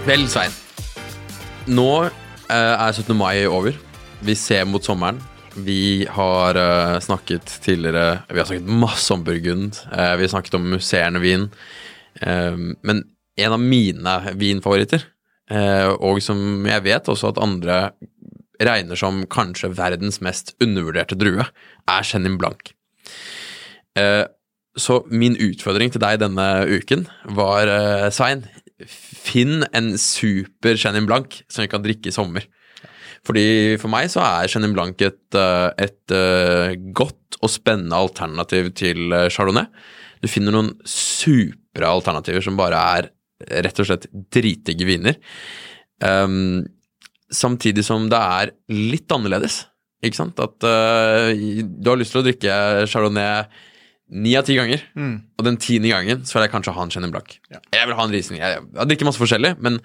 Vel, Svein. Nå eh, er 17. mai over. Vi ser mot sommeren. Vi har eh, snakket tidligere Vi har snakket masse om Burgund. eh, vi har snakket om musserende vin. Men en av mine vinfavoritter, og som jeg vet også at andre regner som kanskje verdens mest undervurderte drue, er Chenin Blanc. Så min utfordring til deg denne uken var, Svein, finn en super Chenin Blanc som vi kan drikke i sommer. Fordi For meg så er Chenin Blanc et, eh, et eh, godt og spennende alternativ til eh, chardonnay. Du finner noen supre alternativer som bare er rett og slett dritdigge viner. Um, samtidig som det er litt annerledes. Ikke sant? At uh, du har lyst til å drikke chardonnay ni av ti ganger, og den tiende gangen så vil jeg kanskje ha en Chenin Blanc. Jeg vil ha en Riesling. Jeg, jeg drikker masse forskjellig, men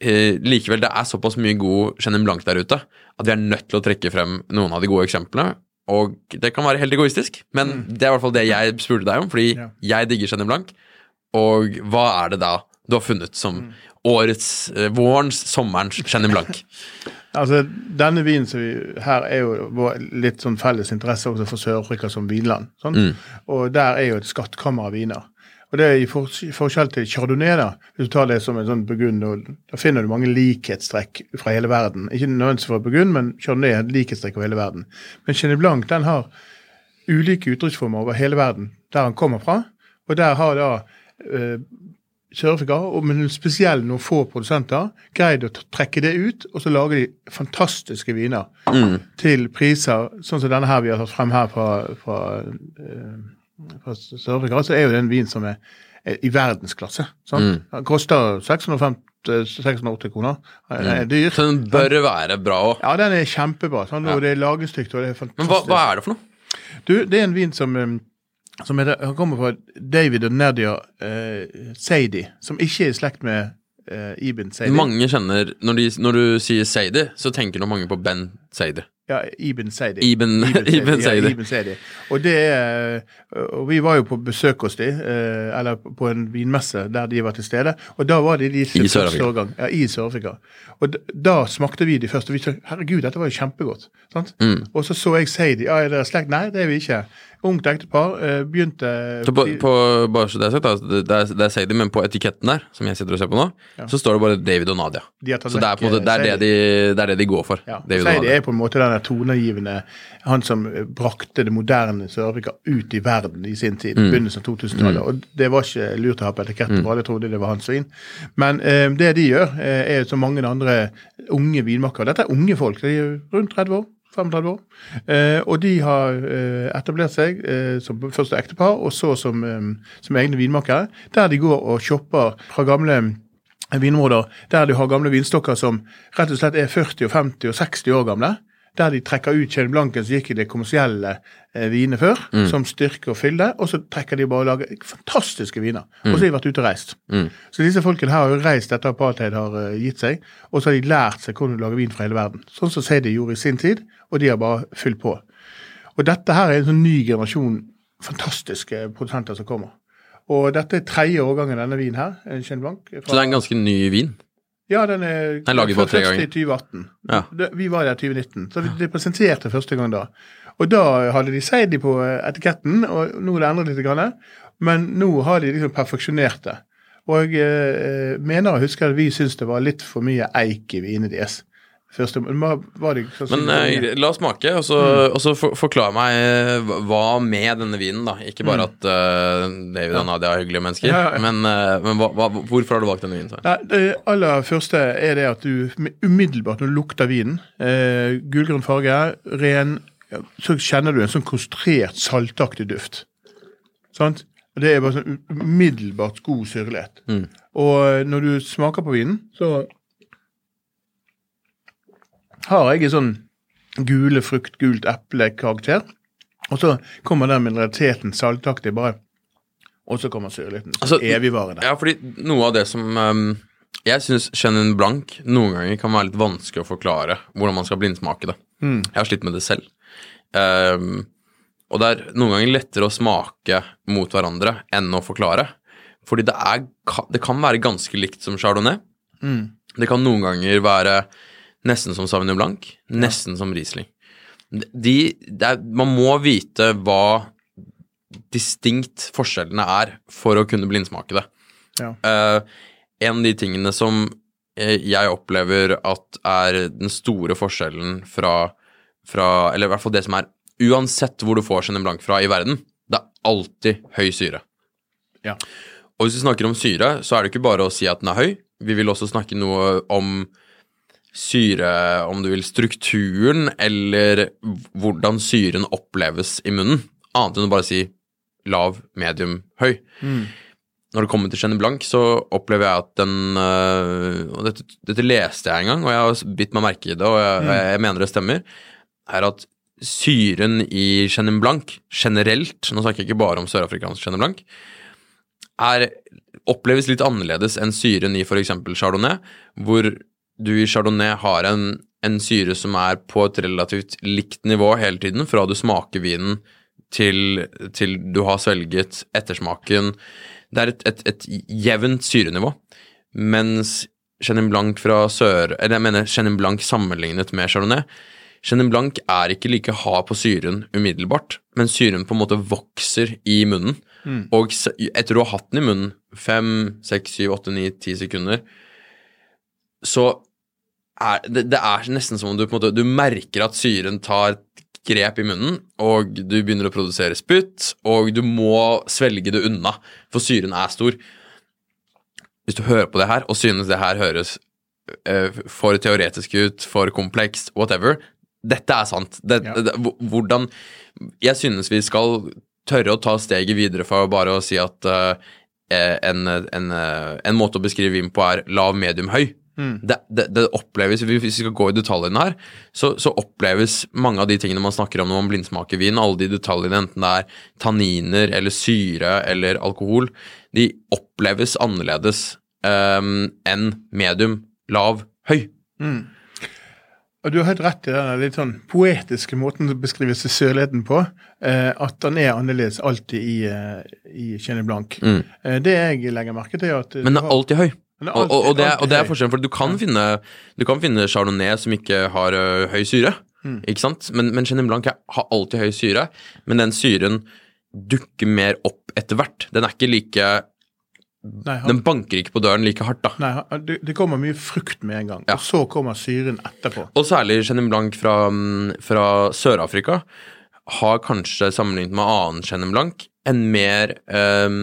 eh, likevel, det er såpass mye god Chenin Blanc der ute at vi er nødt til å trekke frem noen av de gode eksemplene. Og det kan være helt egoistisk, men det er i hvert fall det jeg spurte deg om, fordi Ja. jeg digger Chenin Blanc. Og hva er det da du har funnet som årets, eh, vårens, sommerens Chenin Blanc? Altså, Denne vinen som vi, her er jo vår litt sånn felles interesse også for Sør-Afrika som vinland. Mm. Og der er jo et skattkammer av viner. Og det er i for, forskjell til chardonnay, da, hvis du tar det som en sånn burgund, da finner du mange likhetstrekk fra hele verden. Ikke nødvendigvis fra burgund, men chardonnay er et likhetstrekk over hele verden. Men Chenin Blanc den har ulike uttrykksformer over hele verden, der han kommer fra. Og der har da eh, Sør-Afrika, men spesielt noen få produsenter, greid å trekke det ut, og så lager de fantastiske viner til priser sånn som denne her vi har tatt frem her fra, fra, eh, fra Sør-Afrika. Så er jo det en vin som er, er i verdensklasse. Sant? Den koster 650-680 kroner. Den er dyr. Så den bør være bra òg. Ja, den er kjempebra. Sånn, lagringsdyktig, og det er fantastisk. Men hva, hva er det for noe? Du, det er en vin som, um, som han kommer fra David og Nadia eh, Seidi, som ikke er i slekt med eh, Ibn Seidi. Mange kjenner Når, de, når du sier Seidi, så tenker nok mange på Ben Seidi. Ja, Ibn Seidi. Ibn- Seidi. Ja, Seidi. Ibn Seidi. Og det er Og vi var jo på besøk hos de, eh, eller på en vinmesse der de var til stede. Og da var det de I Sør-Afrika. årgang. Ja, i Sør-Afrika. Og da, da smakte vi de først, og vi sa herregud, dette var jo kjempegodt. Sant? Mm. Og så så jeg Seidi. Ja, er dere slekt? Nei, det er vi ikke. Ungt ektepar. eh, begynte Så på, på, bare så det er sagt, det det er, det er Seidi, men på etiketten der, som jeg sitter og ser på nå, så står det bare David og Nadia. De Så det er, på det, er det, de, det er det de går for. Ja, David Nadia. Er på en måte den der toneangivende Han som eh, brakte det moderne Sør-Afrika ut i verden i sin tid. Mm. Begynnelsen av 2000-tallet. Og det var ikke lurt å ha på etiketten, for alle trodde det var hans vin. Men eh, det de gjør, eh, er som mange andre unge vinmakere Dette er unge folk. De er rundt 30 år. 35 år. Eh, og de har eh, etablert seg eh, som først ektepar, og så som, eh, som egne vinmakere, der de går og shopper fra gamle vinområder der du har gamle vinstokker som rett og slett er 40, og 50 og 60 år gamle. Der de trekker ut Chenin Blanken som gikk i det kommersielle eh, vinene før, som styrke og fylle. og så trekker de bare og lager fantastiske viner. Og så har de vært ute og reist. Så disse folkene her har jo reist etter apartheid har uh, gitt seg, og så har de lært seg hvordan du lager vin fra hele verden. Sånn som Sadie gjorde i sin tid, og de har bare fylt på. Og dette her er en sånn ny generasjon fantastiske produsenter som kommer. Og dette er tredje årgangen denne vinen her, en Chenin Blanc. fra- Så det er en ganske ny vin. ja, den er, er laget bare tre ganger. i 2018. Ja. Vi var der i 2019, så vi- de presenterte første gang da. Og da hadde de Seidi på eh, etiketten, og nå er det endret litt, grann, men nå har de liksom perfeksjonert det. Og jeg eh, mener å huske at vi syntes det var litt for mye eik i vinene deres. Første hva var det Men eh, la oss smake, og så, Mm. og så for, forklar meg eh, hva med denne vinen, da. Ikke bare at uh, David og Nadia er hyggelige mennesker, ja, Ja, ja. men, uh, men hva, hva, hvorfor har du valgt denne vinen? Så? Nei, Det aller første er det at du umiddelbart når du lukter vinen, eh, gulgrønn farge, ren, så kjenner du en sånn konsentrert, saltaktig duft. Sant? Det er bare sånn umiddelbart god syrlighet. Mm. Og når du smaker på vinen, så har jeg en sånn gule frukt, gult eple-karakter. Og så kommer den mineraliteten saltaktig bare Og så kommer syrligheten. Altså, evigvarende. Ja, fordi noe av det som um, Jeg syns Chenin Blanc noen ganger kan være litt vanskelig å forklare hvordan man skal blindsmake det. Mm. Jeg har slitt med det selv. Um, og det er noen ganger lettere å smake mot hverandre enn å forklare. Fordi det, er, det kan være ganske likt som chardonnay. Mm. Det kan noen ganger være nesten som Sauvignon Blanc, nesten som Riesling. De, er, man må vite hva distinkt forskjellene er for å kunne blindsmake det. Ja. Uh, en av de tingene som eh, jeg opplever at er den store forskjellen fra, fra Eller i hvert fall det som er Uansett hvor du får Chenin Blanc fra i verden, det er alltid høy syre. Ja. Og hvis vi snakker om syre, så er det ikke bare å si at den er høy. Vi vil også snakke noe om syre, om du vil, strukturen, eller hvordan syren oppleves i munnen. Annet enn å bare si lav, medium, høy. Når det kommer til Chenin Blanc, så opplever jeg at den øh, Og dette, dette leste jeg en gang, og jeg har bitt meg merke i det, og jeg, jeg mener det stemmer, er at syren i Chenin Blanc generelt, nå snakker jeg ikke bare om sørafrikansk Chenin Blanc, er, oppleves litt annerledes enn syren i f.eks. chardonnay, hvor du i chardonnay har en, en syre som er på et relativt likt nivå hele tiden, fra du smaker vinen til, til du har svelget ettersmaken. Det er et, et, et jevnt syrenivå. Mens Chenin Blanc fra sør Eller jeg mener Chenin Blanc sammenlignet med Chardonnay. Chenin Blanc er ikke like hard på syren umiddelbart, men syren på en måte vokser i munnen. Og etter du har hatt den i munnen fem, seks, syv, åtte, ni, ti sekunder, så er det, det er nesten som om du måte Du merker at syren tar grep i munnen, og du begynner å produsere spytt, og du må svelge det unna, for syren er stor. Hvis du hører på det her og synes det her høres uh, for teoretisk ut, for komplekst, whatever, dette er sant. Det, Ja. det, hvor- hvordan Jeg synes vi skal tørre å ta steget videre fra bare å si at uh, en, en, eh, en måte å beskrive vin på er lav, medium, høy. Det, det, det oppleves, Hvis vi skal gå i detaljene her, så, så oppleves mange av de tingene man snakker om når man blindsmaker vin, alle de detaljene, enten det er tanniner eller syre eller alkohol, de oppleves annerledes um, enn medium, lav, høy. Og du har helt rett i den litt sånn poetiske måten å beskrive sørligheten på. Eh, at den er annerledes alltid i, eh, i Chenin Blanc. Mm. Eh, det jeg legger merke til, er at Men den er alltid høy. Er Og, og, det, og det er forskjellen, for du kan, finne, du kan finne chardonnay som ikke har ø, høy syre, Mm. ikke sant? Men, men Chenin Blanc har alltid høy syre, men den syren dukker mer opp etter hvert. Den er ikke like Nei, han, Den banker ikke på døren like hardt, da. nei han, det, det kommer mye frukt med en gang, Ja. og så kommer syren etterpå. Og særlig Chenin Blanc fra, fra Sør-Afrika har kanskje sammenlignet med annen Chenin Blanc en mer ehm,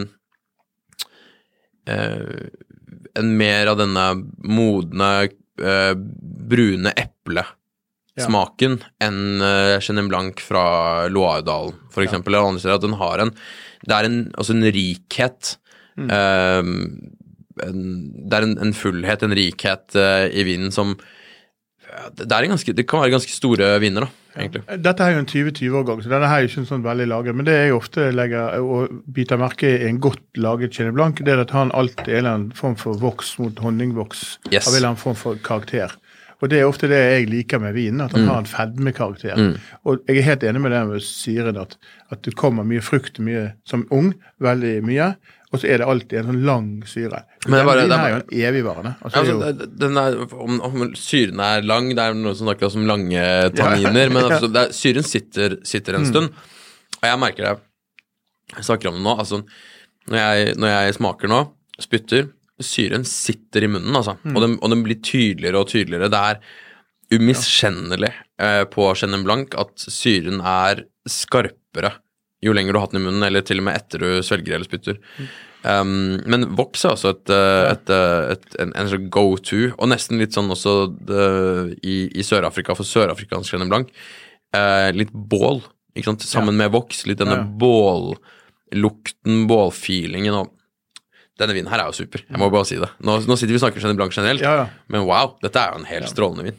eh, En mer av denne modne, uh, brune eplesmaken enn uh, Chenin Blanc fra Loiredalen, for eksempel, eller andre steder. At den har en Det er en, altså en rikhet ehm, en, Det er en, en fullhet, en rikhet uh, i vinen som ja, det, en ganske, det kan være ganske store viner, da, egentlig. Dette er jo en 2020-årgang, så denne her er ikke en sånn veldig laget. Men det jeg ofte legger og biter merke i en godt laget Chenin Blanc, det er at han alltid er en form for voks mot honningvoks. Yes. Av en form for karakter. Og det er ofte det jeg liker med vinen, at han har en fedmekarakter. Og jeg er helt enig med det med syren, at, at det kommer mye frukt mye som ung, veldig mye, og så er det alltid en sånn lang syre. Men er bare- den er jo en evigvarende. Altså, Altså, den er, om, om syren er lang, det er noen som snakker om lange tanniner, men altså, er, syren sitter, sitter en stund. Og jeg merker det Jeg snakker om det nå. Altså, når jeg, når jeg smaker nå, spytter, syren sitter i munnen, altså. Og, den, og den blir tydeligere og tydeligere. Det er umiskjennelig eh, på Chenin Blanc at syren er skarpere jo lenger du har hatt den i munnen, eller til og med etter du svelger eller spytter. Um, men Vox er også et, eh, et, eh, et, en, en slags go to, og nesten litt sånn også det, i, i Sør-Afrika, for sørafrikansk Chenin Blanc. Eh, litt bål, ikke sant, sammen Ja. med Vox. Litt denne Ja, ja. bållukten, bålfeelingen og Denne vinen her er jo super, jeg må bare si det. Nå, nå sitter vi og snakker Chenin Blanc generelt, Ja, ja. men wow, dette er jo en helt strålende vin.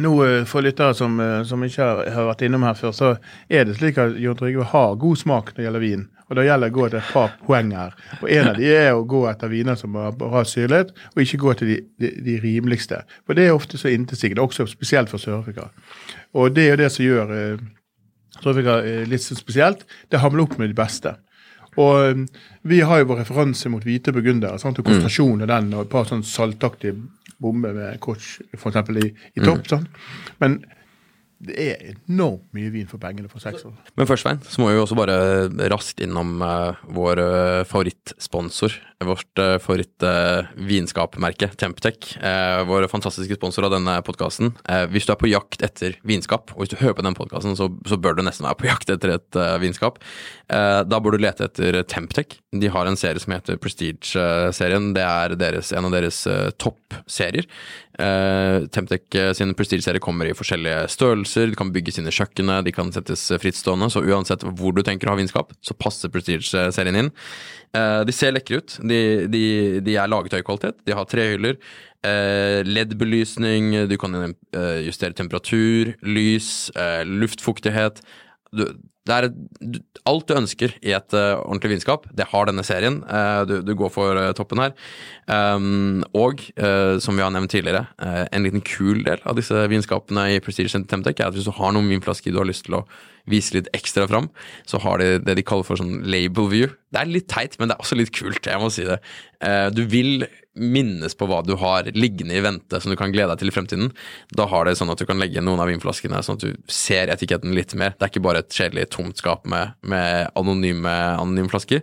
Nå, eh, For lyttere som, eh, som ikke har, vært innom her før, så er det slik at Jon Trygve har god smak når det gjelder vin. Og det gjelder å gå etter et par poeng her. Og En av de er å gå etter viner som har bra syrlighet, og ikke gå til de, de, de rimeligste. For det er ofte så intetsigende, også spesielt for Sør-Afrika. Og det er jo det som gjør eh, Sør-Afrika litt spesielt. Det hamler opp med de beste. Og eh, vi har jo vår referanse mot hvite burgundere, sant? og konsentrasjonen av den, og et par sånn saltaktige bomber med coach f.eks. I, i topp. sant? Men det er enormt mye vin for pengene for seks år. Men først, Svein, så må vi også bare raskt innom uh, vår uh, favorittsponsor. Vårt uh, favoritt-vinskapmerke, Temptec. eh, vår fantastiske sponsor av denne podkasten. hvis du er på jakt etter vinskap, og hvis du hører på den podkasten, så, så bør du nesten være på jakt etter et eh, vinskap. Eh, da bør du lete etter Temptec. De har en serie som heter Prestige-serien. Det er deres, en av deres eh, toppserier. Uh, Temptec eh, sin Prestige-serie kommer i forskjellige størrelser, de kan bygges inn i kjøkkenet, de kan settes eh, frittstående, så uansett hvor du tenker å ha vinskap, så passer Prestige-serien inn. Uh, de ser lekre ut, de, de, de er laget høy kvalitet, de har trehyller, uh, LED-belysning, du kan justere temperatur, lys, luftfuktighet. Du, det er alt du ønsker i et uh, ordentlig vinskap, det har denne serien. Uh, du, du går for uh, toppen her. Um, og som vi har nevnt tidligere, en liten kul del av disse vinskapene i Prestige and Temtec er at hvis du har noen vinflasker du har lyst til å vise litt ekstra fram, så har de det de kaller for sånn label view. Det er litt teit, men det er også litt kult, jeg må si det. Eh, du vil minnes på hva du har liggende i vente som du kan glede deg til i fremtiden. Da har det sånn at du kan legge noen av vinflaskene sånn at du ser etiketten litt mer. Det er ikke bare et kjedelig tomt skap med, med anonyme, anonyme flasker.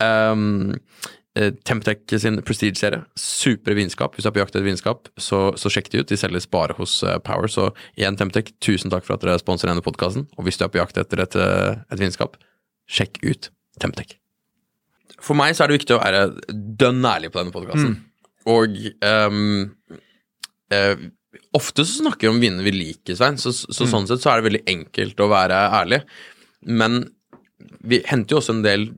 Um, eh, Temptec sin Prestige-serie, supre vinskap. Hvis du er på jakt etter vinskap, så, så sjekk de ut. De selges bare hos eh, Power. Så igjen, Temptec, tusen takk for at dere sponser denne podkasten. Og hvis du er på jakt etter et, et vinskap, sjekk ut Temptec. For meg så er det viktig å være dønn ærlig på denne podkasten. Og um, uh, ofte så snakker vi om vinene vi liker, Svein, så, så sånn sett så er det veldig enkelt å være ærlig. Men vi henter jo også en del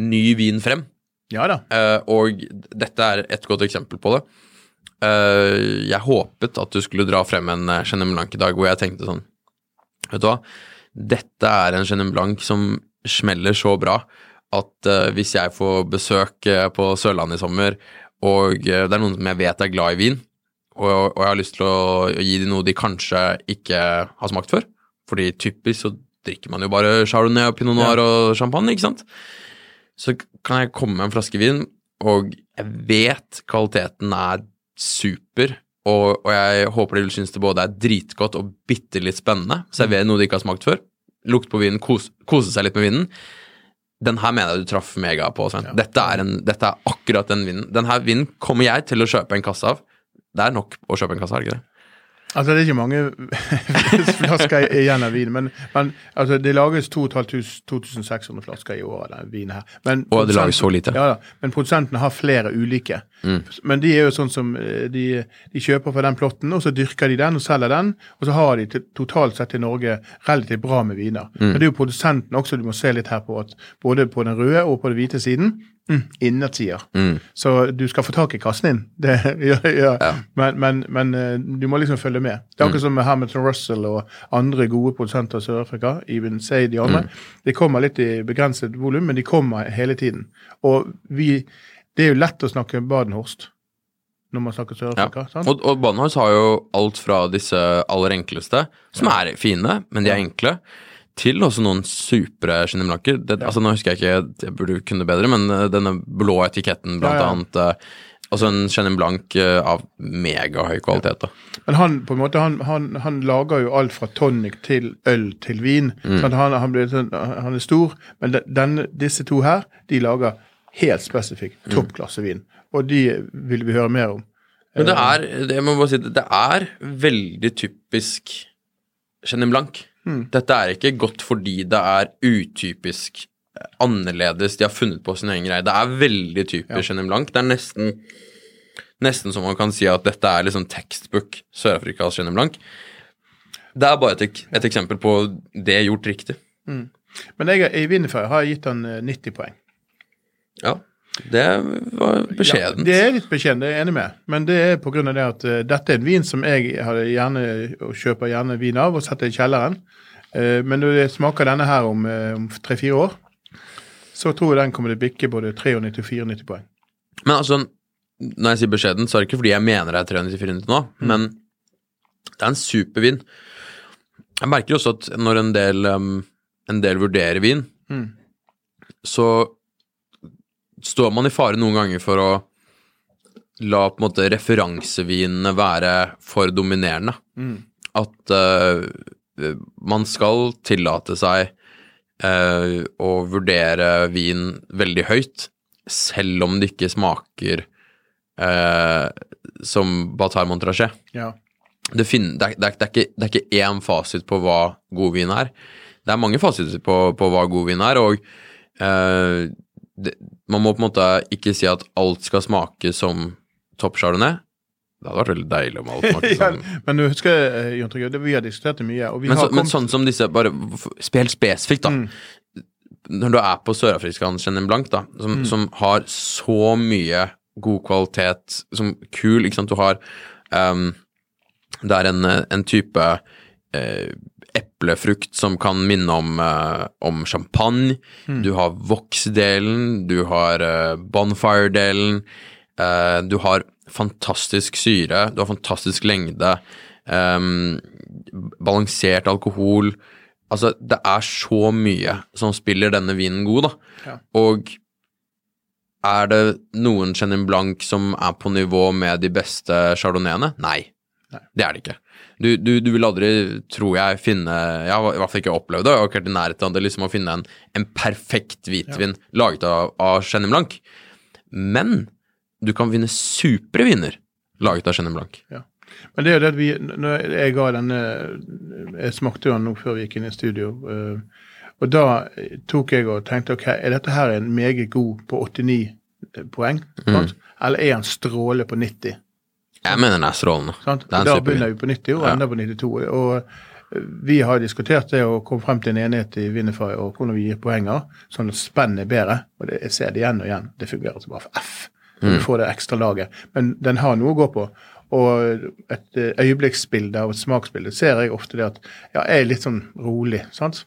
ny vin frem. Ja da. Uh, og dette er et godt eksempel på det. Uh, jeg håpet at du skulle dra frem en Chenin Blanc i dag, hvor jeg tenkte sånn Vet du hva, dette er en Chenin Blanc som smeller så bra at uh, hvis jeg får besøk eh, på Sørlandet i sommer, og eh, det er noen som jeg vet er glad i vin, og, og jeg har lyst til å gi dem noe de kanskje ikke har smakt før, fordi typisk så drikker man jo bare chardonnay og pinot noir og champagne, ikke sant? så kan jeg komme med en flaske vin, og jeg vet kvaliteten er super, og, og jeg håper de vil synes det både er dritgodt og bitte litt spennende. Servere noe de ikke har smakt før. Lukte på vinen, kose, kose seg litt med vinen. Den her mener jeg du traff mega på. Svein. Dette, er en, dette er akkurat den vinden. Den her vinden kommer jeg til å kjøpe en kasse av. Det er nok å kjøpe en kasse, er det ikke det? Altså, det er ikke mange flasker igjen av vin, men, men altså, det lages 2500-2600 flasker i året av den vinen her. Men Og det lages så lite? Ja da, men produsentene har flere ulike. Men de er jo sånn som eh, de, de kjøper fra den plotten, og så dyrker de den og selger den, og så har de til- totalt sett i Norge relativt bra med viner. Men det er jo produsenten også du må se litt her på, at både på den røde og på den hvite siden, mm, innertier. Så du skal få tak i kassen din. Det, ja, ja. Men, men, men eh, du må liksom følge med. Det er akkurat som med Hamilton Russell og andre gode produsenter i Sør-Afrika. Even Say de andre. De kommer litt i begrenset volum, men de kommer hele tiden. Og vi Det er jo lett å snakke Badenhorst når man snakker Sør-Afrika. Ja. Og, og Badenhorst har jo alt fra disse aller enkleste, som er fine, men de er enkle, til også noen supre Chenin Ja. Det, altså, nå husker jeg ikke, jeg burde kunne bedre, men eh, denne blå etiketten, blant Ja, annet. Altså en Chenin Blanc eh, av megahøy kvalitet, da. Men han på en måte, han, han, han lager jo alt fra tonic til øl til vin. Sant? Han, han, blir, sånn- han er stor, men de- denne, disse to her de lager helt spesifikk toppklassevin. Og de vil vi høre mer om Men det er, det, si, det, det er veldig typisk Chenin Blanc. Dette er ikke godt fordi det er utypisk eh, annerledes, de har funnet på sin egen greie. Det er veldig typisk Chenin Blanc. Det er nesten, nesten som man kan si at dette er liksom textbook Sør-Afrikas Chenin Blanc. Det er bare et, et eksempel på det gjort riktig. Men jeg, i Winnerfire har jeg gitt han eh, 90 poeng. Ja, det var Ja, det er litt beskjedent, det er jeg enig med. Men det er pga. det at uh, dette er en vin som jeg gjerne, kjøper gjerne vin av og setter i kjelleren. Uh, men når jeg smaker denne her om, eh, tre-fire år, så tror jeg den kommer til å bikke både 93 og 94 poeng. Men altså, når jeg sier beskjeden, så er det ikke fordi jeg mener det er 394 nå, men det er en supervin. Jeg merker også at når en del, um, en del vurderer vin, Mm. så står man i fare noen ganger for å la på en måte referansevinene være for dominerende. At uh, man skal tillate seg uh, å vurdere vin veldig høyt, selv om det ikke smaker uh, som Batar Montrachet. Ja. Det, fin- det, er, det, er, det, ikke, det er ikke én fasit på hva god vin er. Det er mange fasiter på, på hva god vin er, og det, man må på en måte ikke si at alt skal smake som topp chardonnay. Det hadde vært veldig deilig om alt smakte ja, som men du husker, eh, Jon Trygve, det- vi har diskutert det mye. Og vi men, har så, men sånn som disse Bare helt spesifikt, da. Mm. Når du er på sørafrikansk Chenin Blanc, da, som, som har så mye god kvalitet, som kul, ikke sant, du har um, Det er en, en type eh, eplefrukt som kan minne om, uh, om champagne. Du har voksdelen, du har uh, bonfire-delen. Uh, du har fantastisk syre, du har fantastisk lengde. Um, balansert alkohol. Altså, det er så mye som spiller denne vinen god, da. Ja. Og er det noen Chenin Blanc som er på nivå med de beste chardonnayene? Nei. Nei. Det er det ikke. Du, du, du vil aldri, tror jeg, finne Jeg har i hvert fall ikke opplevd det. Har ikke vært i nærheten av det liksom å finne en, en perfekt hvitvin laget av, av Chenin Blanc. Men du kan vinne supre viner laget av Chenin Blanc. Ja. Men det er jo det at vi Jeg ga denne Jeg smakte jo den nå før vi gikk inn i studio. eh, og da tok jeg og tenkte ok, er dette her en meget god på 89 poeng? Mm. Eller er han stråle på 90? Jeg mener den er strålende. Sant? Er da begynner vi på 90 og ender på 92. Og eh, vi har diskutert det og kommet frem til en enighet i Winnerfire og hvordan vi gir poenger, sånn at spennet er bedre. Og det, jeg ser det igjen og igjen. Det fungerer så bare for F. Mm. Du får det ekstra laget. Men den har noe å gå på. Og et eh, øyeblikksbilde og et smaksbilde ser jeg ofte det at ja, jeg er litt sånn rolig, sant.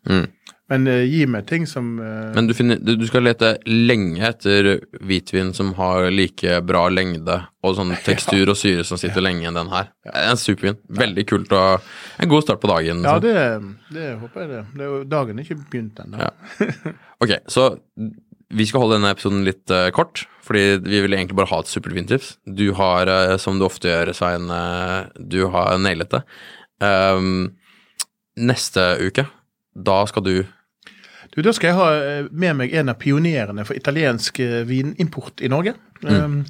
Men uh, gi meg ting som uh, Men du, finner, du skal lete lenge etter hvitvin som har like bra lengde og sånn tekstur og syre som sitter lenge enn den her. Er en supervin. Veldig kult og en god start på dagen. Ja, det, det håper jeg det. det dagen er ikke begynt ennå. Ja. Ok, så vi skal holde denne episoden litt uh, kort, fordi vi vil egentlig bare ha et supervintips. Du har, uh, som du ofte gjør, Svein, uh, du har nailet det. Um, neste uke, da skal du Du, Da skal jeg ha med meg en av pionerene for italiensk vinimport i Norge. Um,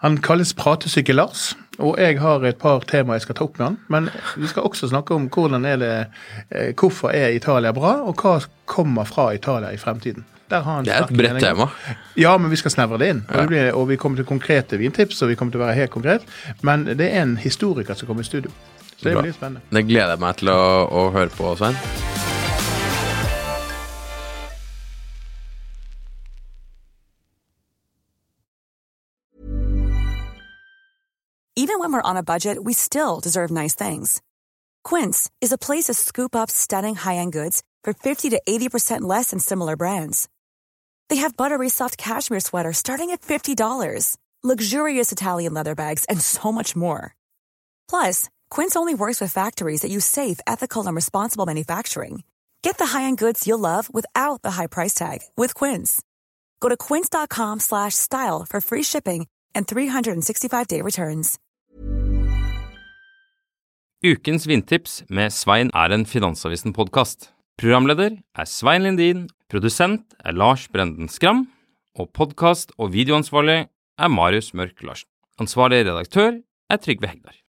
han kalles Pratesyke Lars. og jeg har et par temaer jeg skal ta opp med han. Men vi skal også snakke om hvordan er det, hvorfor er Italia bra, og hva kommer fra Italia i fremtiden. Der har han Det er et bredt tema. Ja, men vi skal snevre det inn. Og, Ja. det blir, og vi kommer til konkrete vintips, og vi kommer til å være helt konkret. Men det er en historiker som kommer i studio. Så det Bra. blir spennende. Det gleder jeg meg til å, å høre på, Svein. Even when we're on a budget, we still deserve nice things. Quince is a place to scoop up stunning high-end goods for 50 to 80% less than similar brands. They have buttery soft cashmere sweaters starting at $50, luxurious Italian leather bags, and so much more. Plus, Quince only works with factories that use safe, ethical, and responsible manufacturing. Get the high-end goods you'll love without the high price tag with Quince. Go to quince.com slash style for free shipping and 365-day returns. Ukens vindtips med Svein er en Finansavisen-podkast. Programleder er Svein Lindin, produsent er Lars Brenden Skram, og podkast- og videoansvarlig er Marius Mørk Larsen. Ansvarlig redaktør er Trygve Hegdar.